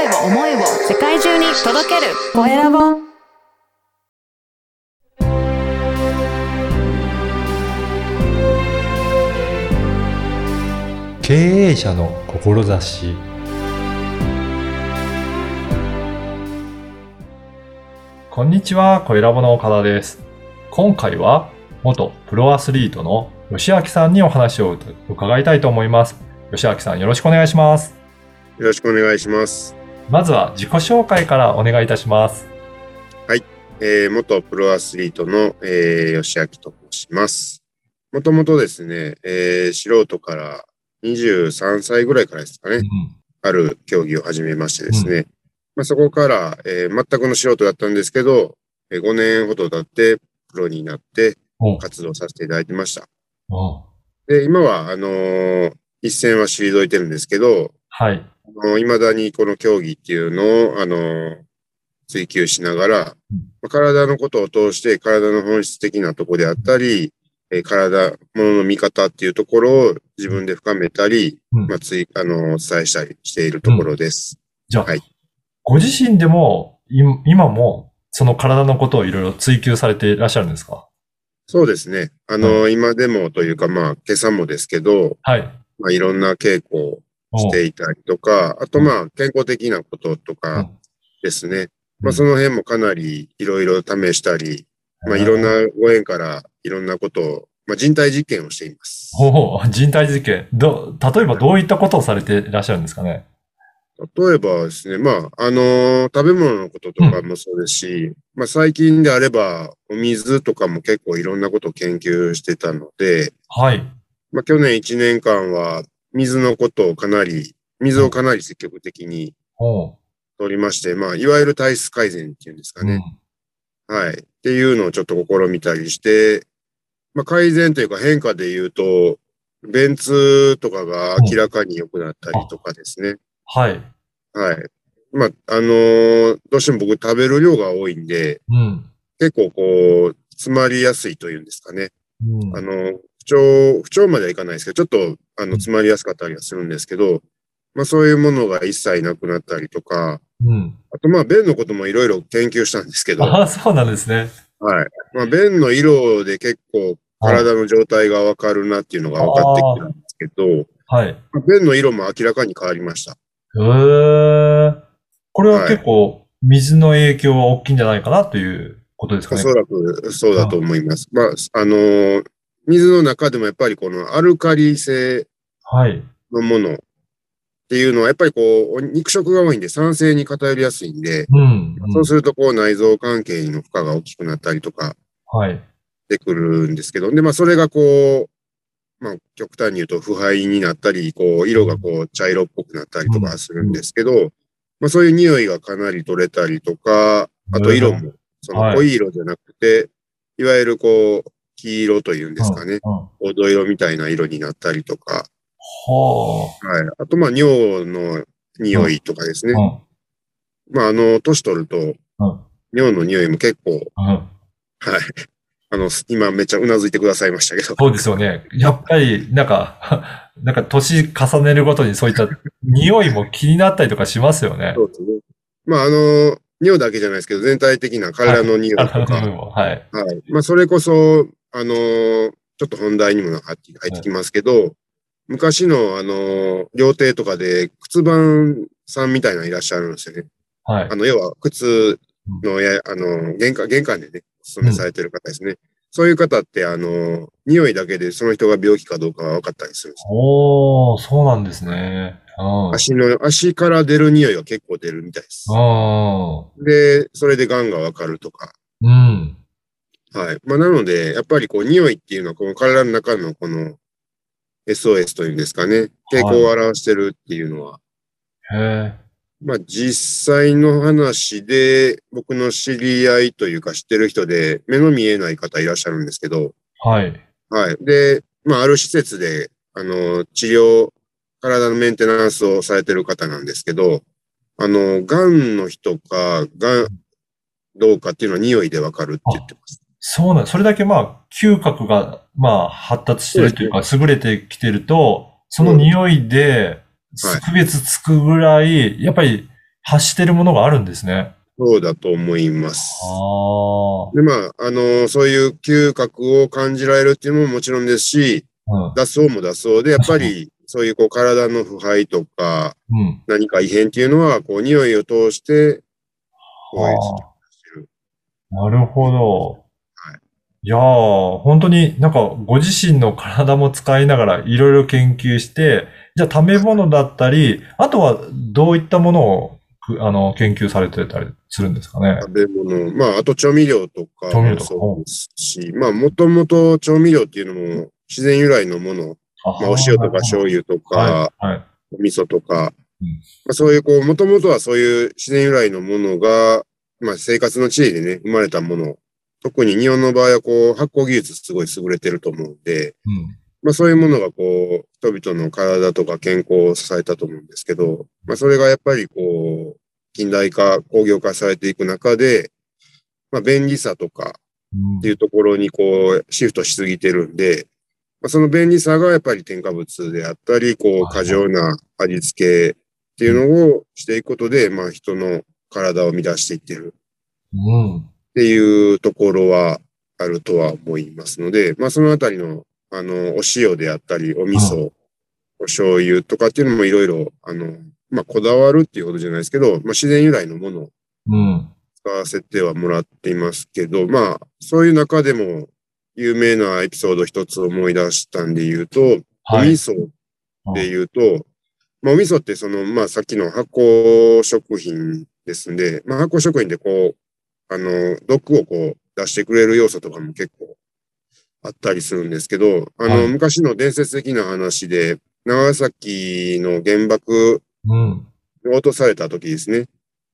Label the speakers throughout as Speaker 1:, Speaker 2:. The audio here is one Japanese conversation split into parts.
Speaker 1: 声を思いを世界中に届けるコエラボ
Speaker 2: 経営者の志こんにちは、コエラボの岡田です。今回は元プロアスリートの吉明さんにお話を伺いたいと思います。吉明さんよろしくお願いします。
Speaker 3: よろしくお願いします。
Speaker 2: まずは自己紹介からお願いいたします。
Speaker 3: えー元プロアスリートの、えー吉明と申します。もともとですね、えー素人から23歳ぐらいからですかね、
Speaker 2: うん
Speaker 3: ある競技を始めましてですね、まあ、そこから、えー全くの素人だったんですけど、え5年ほど経ってプロになって
Speaker 2: お
Speaker 3: 活動させていただいてました。
Speaker 2: お
Speaker 3: で、今は、あのー一線は退いてるんですけど、
Speaker 2: はい。
Speaker 3: いまだにこの競技っていうのを、あのー追求しながら、まあ体のことを通して体の本質的なところであったり、えー体、ものの見方っていうところを自分で深めたり、
Speaker 2: うん
Speaker 3: まあ、つい、あのーお伝えしたりしているところです。
Speaker 2: じゃあ、
Speaker 3: はい
Speaker 2: ご自身でもい今もその体のことをいろいろ追求されていらっしゃるんですか？
Speaker 3: そうですね。あのー今でもというか、まあ、今朝もですけど、
Speaker 2: はい。
Speaker 3: まあ、いろんな稽古を
Speaker 2: お
Speaker 3: していたりとか、あと、まあ、健康的なこととかですね。まあ、その辺もかなりいろいろ試したり、まあ、いろんなご縁からいろんなことを、まあ、人体実験をしています。
Speaker 2: おお人体実験。ど、例えばどういったことをされていらっしゃるんですかね？
Speaker 3: 例えばですね、まあ、あのー食べ物のこととかもそうですし、まあ、最近であれば、お水とかも結構いろんなことを研究してたので、
Speaker 2: はい。
Speaker 3: まあ、去年1年間は、水のことをかなり、水をかなり積極的に取りまして、まあ、いわゆる体質改善っていうんですかね。はい。っていうのをちょっと試みたりして、まあ、改善というか変化で言うと、便通とかが明らかに良くなったりとかですね。
Speaker 2: はい。
Speaker 3: はい。まあ、あのーどうしても僕食べる量が多いんで、
Speaker 2: うん。
Speaker 3: 結構こう、詰まりやすいというんですかね。
Speaker 2: うん
Speaker 3: あの、不調、不調まではいかないですけど、ちょっと、あの、詰まりやすかったりはするんですけど、まあそういうものが一切なくなったりとか、
Speaker 2: うん。
Speaker 3: あとまあ便のこともいろいろ研究したんですけど、
Speaker 2: ああ、そうなんですね。
Speaker 3: はい。まあ、便の色で結構体の状態がわかるなっていうのが分かってきたんですけど、
Speaker 2: はい。
Speaker 3: まあ便の色も明らかに変わりました。
Speaker 2: へえ。これは結構、水の影響は大きいんじゃないかなということですかね。
Speaker 3: おそらくそうだと思います。まあ、あのー水の中でもやっぱりこのアルカリ性
Speaker 2: はい。
Speaker 3: のものっていうのはやっぱりこう、お肉食が多いんで酸性に偏りやすいんで、
Speaker 2: うん。
Speaker 3: そうするとこう内臓関係の負荷が大きくなったりとか
Speaker 2: はい。
Speaker 3: してくるんですけど、で、まあそれがこう、まあ極端に言うと腐敗になったり、こう色がこう茶色っぽくなったりとかするんですけど、まあそういう匂いがかなり取れたりとか、あと色も、その濃い色じゃなくて、いわゆるこう、黄色というんですかね、
Speaker 2: うん。は
Speaker 3: 黄土色みたいな色になったりとか、
Speaker 2: あ。
Speaker 3: はい。あとまあ尿の匂いとかですね。
Speaker 2: うん。
Speaker 3: まああの、年取ると、
Speaker 2: うん。
Speaker 3: 尿の匂いも結構、
Speaker 2: うん。
Speaker 3: はい。あの、今めっちゃうなずいてくださいましたけど。
Speaker 2: そうですよね。やっぱり、なんか、なんか年重ねるごとにそういった匂いも気になったりとかしますよね。
Speaker 3: そうですね。まあ、あの、尿だけじゃないですけど、全体的な体の匂いとか、
Speaker 2: はい。
Speaker 3: はい。まあ、それこそ、あの、ちょっと本題にも入って入ってきますけど、昔の、あの、料亭とかで、靴番さんみたいなのいらっしゃるんですよね。
Speaker 2: はい
Speaker 3: あ。の、要は、靴のや、あの、玄関、玄関でね、お勤めされてる方ですね。そういう方って、あの、匂いだけでその人が病気かどうかが分かったりするんですよ。
Speaker 2: おー、そうなんですね。うん。
Speaker 3: 足の、足から出る匂いが結構出るみたいです。
Speaker 2: う
Speaker 3: で、それで癌が分かるとか。
Speaker 2: ん。うん。
Speaker 3: はい。まあ、なので、やっぱりこう、匂いっていうのは、この体の中のこの SOS というんですかね、傾向を表してるっていうのは、
Speaker 2: へえ。
Speaker 3: まあ、実際の話で、僕の知り合いというか知ってる人で、目の見えない方いらっしゃるんですけど、
Speaker 2: はい。
Speaker 3: はい。で、まあ、ある施設で、あの、治療、体のメンテナンスをされてる方なんですけど、あの、癌の人か、癌、どうかっていうのは匂いでわかるって言ってます。
Speaker 2: そうなんそれだけまあ、嗅覚が、まあ、発達してるというか、優れてきてると、その匂いで、
Speaker 3: はい
Speaker 2: 区別つくぐらい、やっぱり発してるものがあるんですね。
Speaker 3: そうだと思います。
Speaker 2: あ
Speaker 3: で、まあ、あの、そういう嗅覚を感じられるっていうのももちろんですし、
Speaker 2: あ。うん。
Speaker 3: 脱走も脱走で、やっぱり、そういうこう体の腐敗とか、
Speaker 2: うん。
Speaker 3: 何か異変っていうのは、こう、匂いを通して、こう
Speaker 2: なるほど。
Speaker 3: はい
Speaker 2: いやー、本当になんかご自身の体も使いながらいろいろ研究して、じゃあ食べ物だったり、あとはどういったものをくあの研究されてたりするんですかね？
Speaker 3: 食べ物、まあ、あと調味料とかもそうですし、まあ、もともと調味料っていうのも自然由来のもの、
Speaker 2: あ
Speaker 3: まあ、お塩とか醤油とか、
Speaker 2: はい。はい。
Speaker 3: お味噌とか、
Speaker 2: うん
Speaker 3: まあ、そういうこう、もともとはそういう自然由来のものが、まあ生活の地位でね、生まれたもの。特に日本の場合はこう、発酵技術すごい優れてると思うんで、
Speaker 2: うん。
Speaker 3: まあそういうものがこう、人々の体とか健康を支えたと思うんですけど、まあそれがやっぱりこう、近代化、工業化されていく中で、まあ便利さとか
Speaker 2: うん
Speaker 3: っていうところにこう、シフトしすぎてるんで、まあ、その便利さがやっぱり添加物であったり、こう、
Speaker 2: はい
Speaker 3: 過剰な味付けっていうのをしていくことで、まあ人の体を乱していってる
Speaker 2: うん。
Speaker 3: っていうところはあるとは思いますので、まあそのあたりの、あの、お塩であったり、お味噌、お醤油とかっていうのもいろいろ、あの、まあこだわるっていうことじゃないですけど、まあ自然由来のものを
Speaker 2: うん。
Speaker 3: 使わせてはもらっていますけど、まあ、そういう中でも有名なエピソード一つ思い出したんで言うと、お
Speaker 2: はい。
Speaker 3: 味噌で言うと、まあ、お味噌ってその、まあ、さっきの発酵食品ですんで、まあ、発酵食品でこう、あの、毒をこう出してくれる要素とかも結構あったりするんですけど、あの、
Speaker 2: はい
Speaker 3: 昔の伝説的な話で、長崎の原爆落とされた時ですね、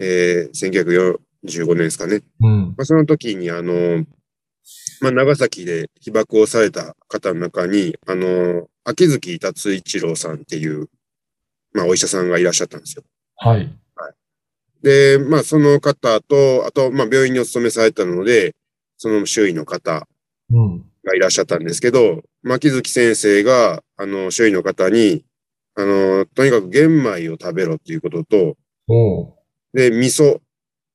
Speaker 3: えー、1945年ですかね。
Speaker 2: うん。
Speaker 3: まあ、その時に、あの、まあ、長崎で被爆をされた方の中に、あの、秋月達一郎さんっていう、まあ、お医者さんがいらっしゃったんですよ。
Speaker 2: はい。
Speaker 3: で、まあ、その方と、あと、まあ、病院にお勤めされたので、その周囲の方
Speaker 2: うん。
Speaker 3: がいらっしゃったんですけど、まあ秋月先生が、あの、周囲の方に、あの、とにかく玄米を食べろっていうことと。で、味噌、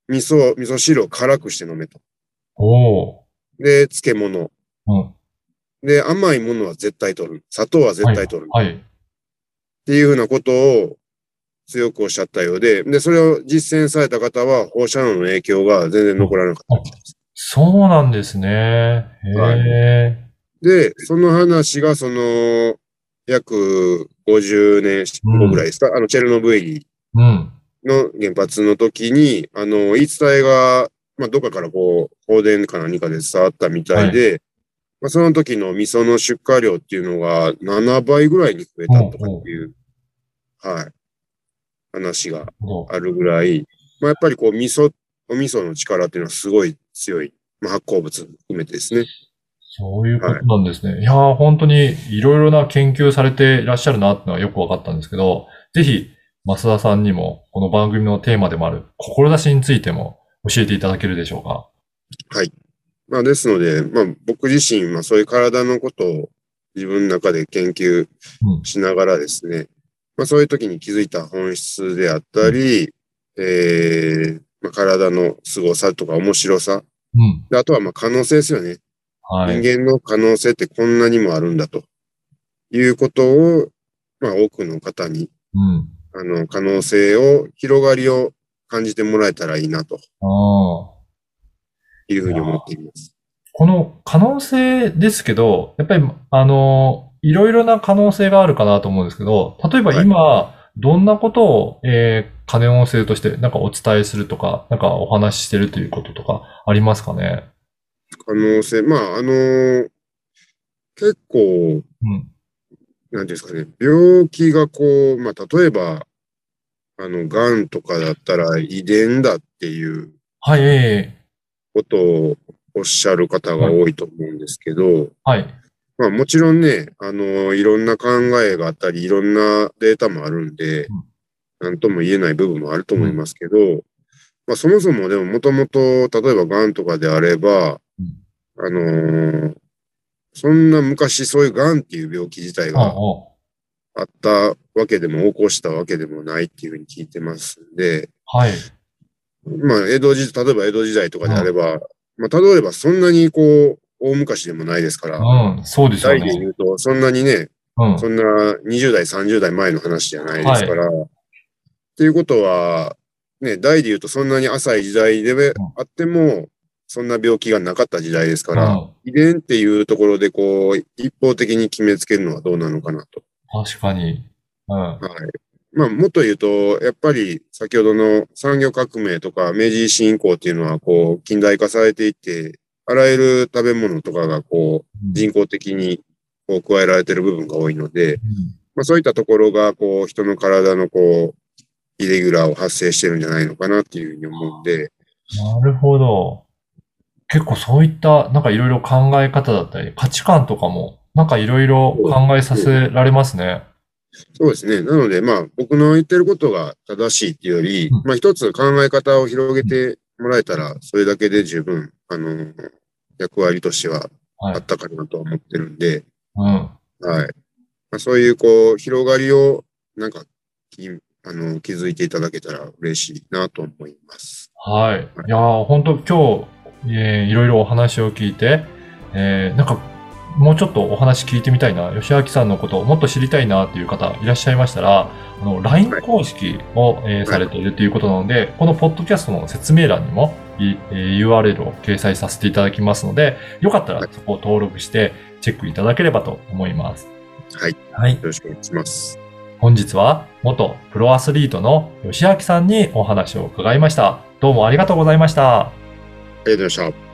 Speaker 3: 味噌、味噌汁を辛くして飲めと。で、漬物。
Speaker 2: うん。
Speaker 3: で、甘いものは絶対取る。砂糖は絶対取る。
Speaker 2: はい。
Speaker 3: っていうふうなことを強くおっしゃったようで、で、それを実践された方は放射能の影響が全然残らなかったです。
Speaker 2: そうなんですね。へ
Speaker 3: はい
Speaker 2: え。
Speaker 3: で、その話がその、約50年後ぐらいですか、あの、チェルノブイリ
Speaker 2: うん。
Speaker 3: の原発の時に、あの、言い伝えが、まあ、どっかからこう、放電か何かで伝わったみたいで、まあ、その時の味噌の出荷量っていうのが7倍ぐらいに増えたとかっていう、はい、話が
Speaker 2: お
Speaker 3: あるぐらい、まあ、やっぱりこう、味噌、お味噌の力っていうのはすごい強い、まあ、発酵物含めてですね。
Speaker 2: そういうことなんですね。い、やー、本当にいろいろな研究されていらっしゃるなっていうのはよくわかったんですけど、ぜひ、増田さんにも、この番組のテーマでもある、志についても教えていただけるでしょうか？
Speaker 3: まあ、ですので、まあ、僕自身、まあ、そういう体のことを自分の中で研究
Speaker 2: うん
Speaker 3: しながらですね、まあ、そういう時に気づいた本質であったり、えーまあ、体の凄さとか面白さ、
Speaker 2: うん。
Speaker 3: であとはまあ可能性ですよね。
Speaker 2: はい。
Speaker 3: 人間の可能性ってこんなにもあるんだということを、まあ、多くの方に、
Speaker 2: うん。
Speaker 3: あの、可能性を、広がりを感じてもらえたらいいなと
Speaker 2: ああ。
Speaker 3: いうふうに思っています。
Speaker 2: この可能性ですけど、やっぱり、あの、いろいろな可能性があるかなと思うんですけど、例えば今、どんなことを、えー、可能性としてなんかお伝えするとか、なんかお話ししてるということとかありますかね？
Speaker 3: 可能性、まあ、あの結構、
Speaker 2: うん。
Speaker 3: なんですかね、病気がこう、まあ、例えば、あの、癌とかだったら遺伝だっていう
Speaker 2: はい、ええ。
Speaker 3: ことをおっしゃる方が多いと思うんですけど、
Speaker 2: はい。
Speaker 3: まあもちろんね、あの、いろんな考えがあったり、いろんなデータもあるんで
Speaker 2: うん、
Speaker 3: なんとも言えない部分もあると思いますけど、まあそもそもでももともと、例えば癌とかであれば、
Speaker 2: うん。
Speaker 3: あのーそんな昔そういう癌っていう病気自体があったわけでも、起こしたわけでもないっていうふうに聞いてますんで、
Speaker 2: はい。
Speaker 3: まあ、江戸時、例えば江戸時代とかであれば、まあ、例えばそんなにこう、大昔でもないですから、
Speaker 2: うん、そうですよ
Speaker 3: 代で
Speaker 2: ね。
Speaker 3: 言うと、そんなにね、
Speaker 2: うん。
Speaker 3: そんな20代、30代前の話じゃないですから、っていうことは、ね、代で言うとそんなに浅い時代であっても、そんな病気がなかった時代ですから、
Speaker 2: うん
Speaker 3: 遺伝っていうところでこう、一方的に決めつけるのはどうなのかなと。
Speaker 2: 確かに。うん。
Speaker 3: はい。まあ、もっと言うと、やっぱり先ほどの産業革命とか明治維新以降っていうのは、こう、近代化されていって、あらゆる食べ物とかがこう、人工的にこう加えられてる部分が多いので、
Speaker 2: うん
Speaker 3: まあ、そういったところが、こう、人の体のこう、イレギュラーを発生してるんじゃないのかなっていうふうに思うんで、
Speaker 2: なるほど。結構そういった、なんかいろいろ考え方だったり、価値観とかも、なんかいろいろ考えさせられますね。
Speaker 3: そうですね。なので、まあ、僕の言ってることが正しいっていうより、
Speaker 2: うん
Speaker 3: まあ、一つ考え方を広げてもらえたら、それだけで十分、あの、役割としては
Speaker 2: はい
Speaker 3: あったかなとは思ってるんで、
Speaker 2: うん。
Speaker 3: はい。まあ、そういう、こう、広がりを、なんか、きあの、気づいていただけたら嬉しいなと思います。
Speaker 2: はい。いやー、本当今日、えーいろいろお話を聞いて、えーなんか、もうちょっとお話聞いてみたいな、吉明さんのことをもっと知りたいなっていう方いらっしゃいましたら、あの、LINE 公式を、えーされているということなので、このポッドキャストの説明欄にも、いえー URL を掲載させていただきますので、よかったらそこを登録してチェックいただければと思います。
Speaker 3: はい。
Speaker 2: はい。
Speaker 3: よろしくお願いします。
Speaker 2: 本日は元プロアスリートの吉明さんにお話を伺いました。どうもありがとうございました。
Speaker 3: ありがとうございました。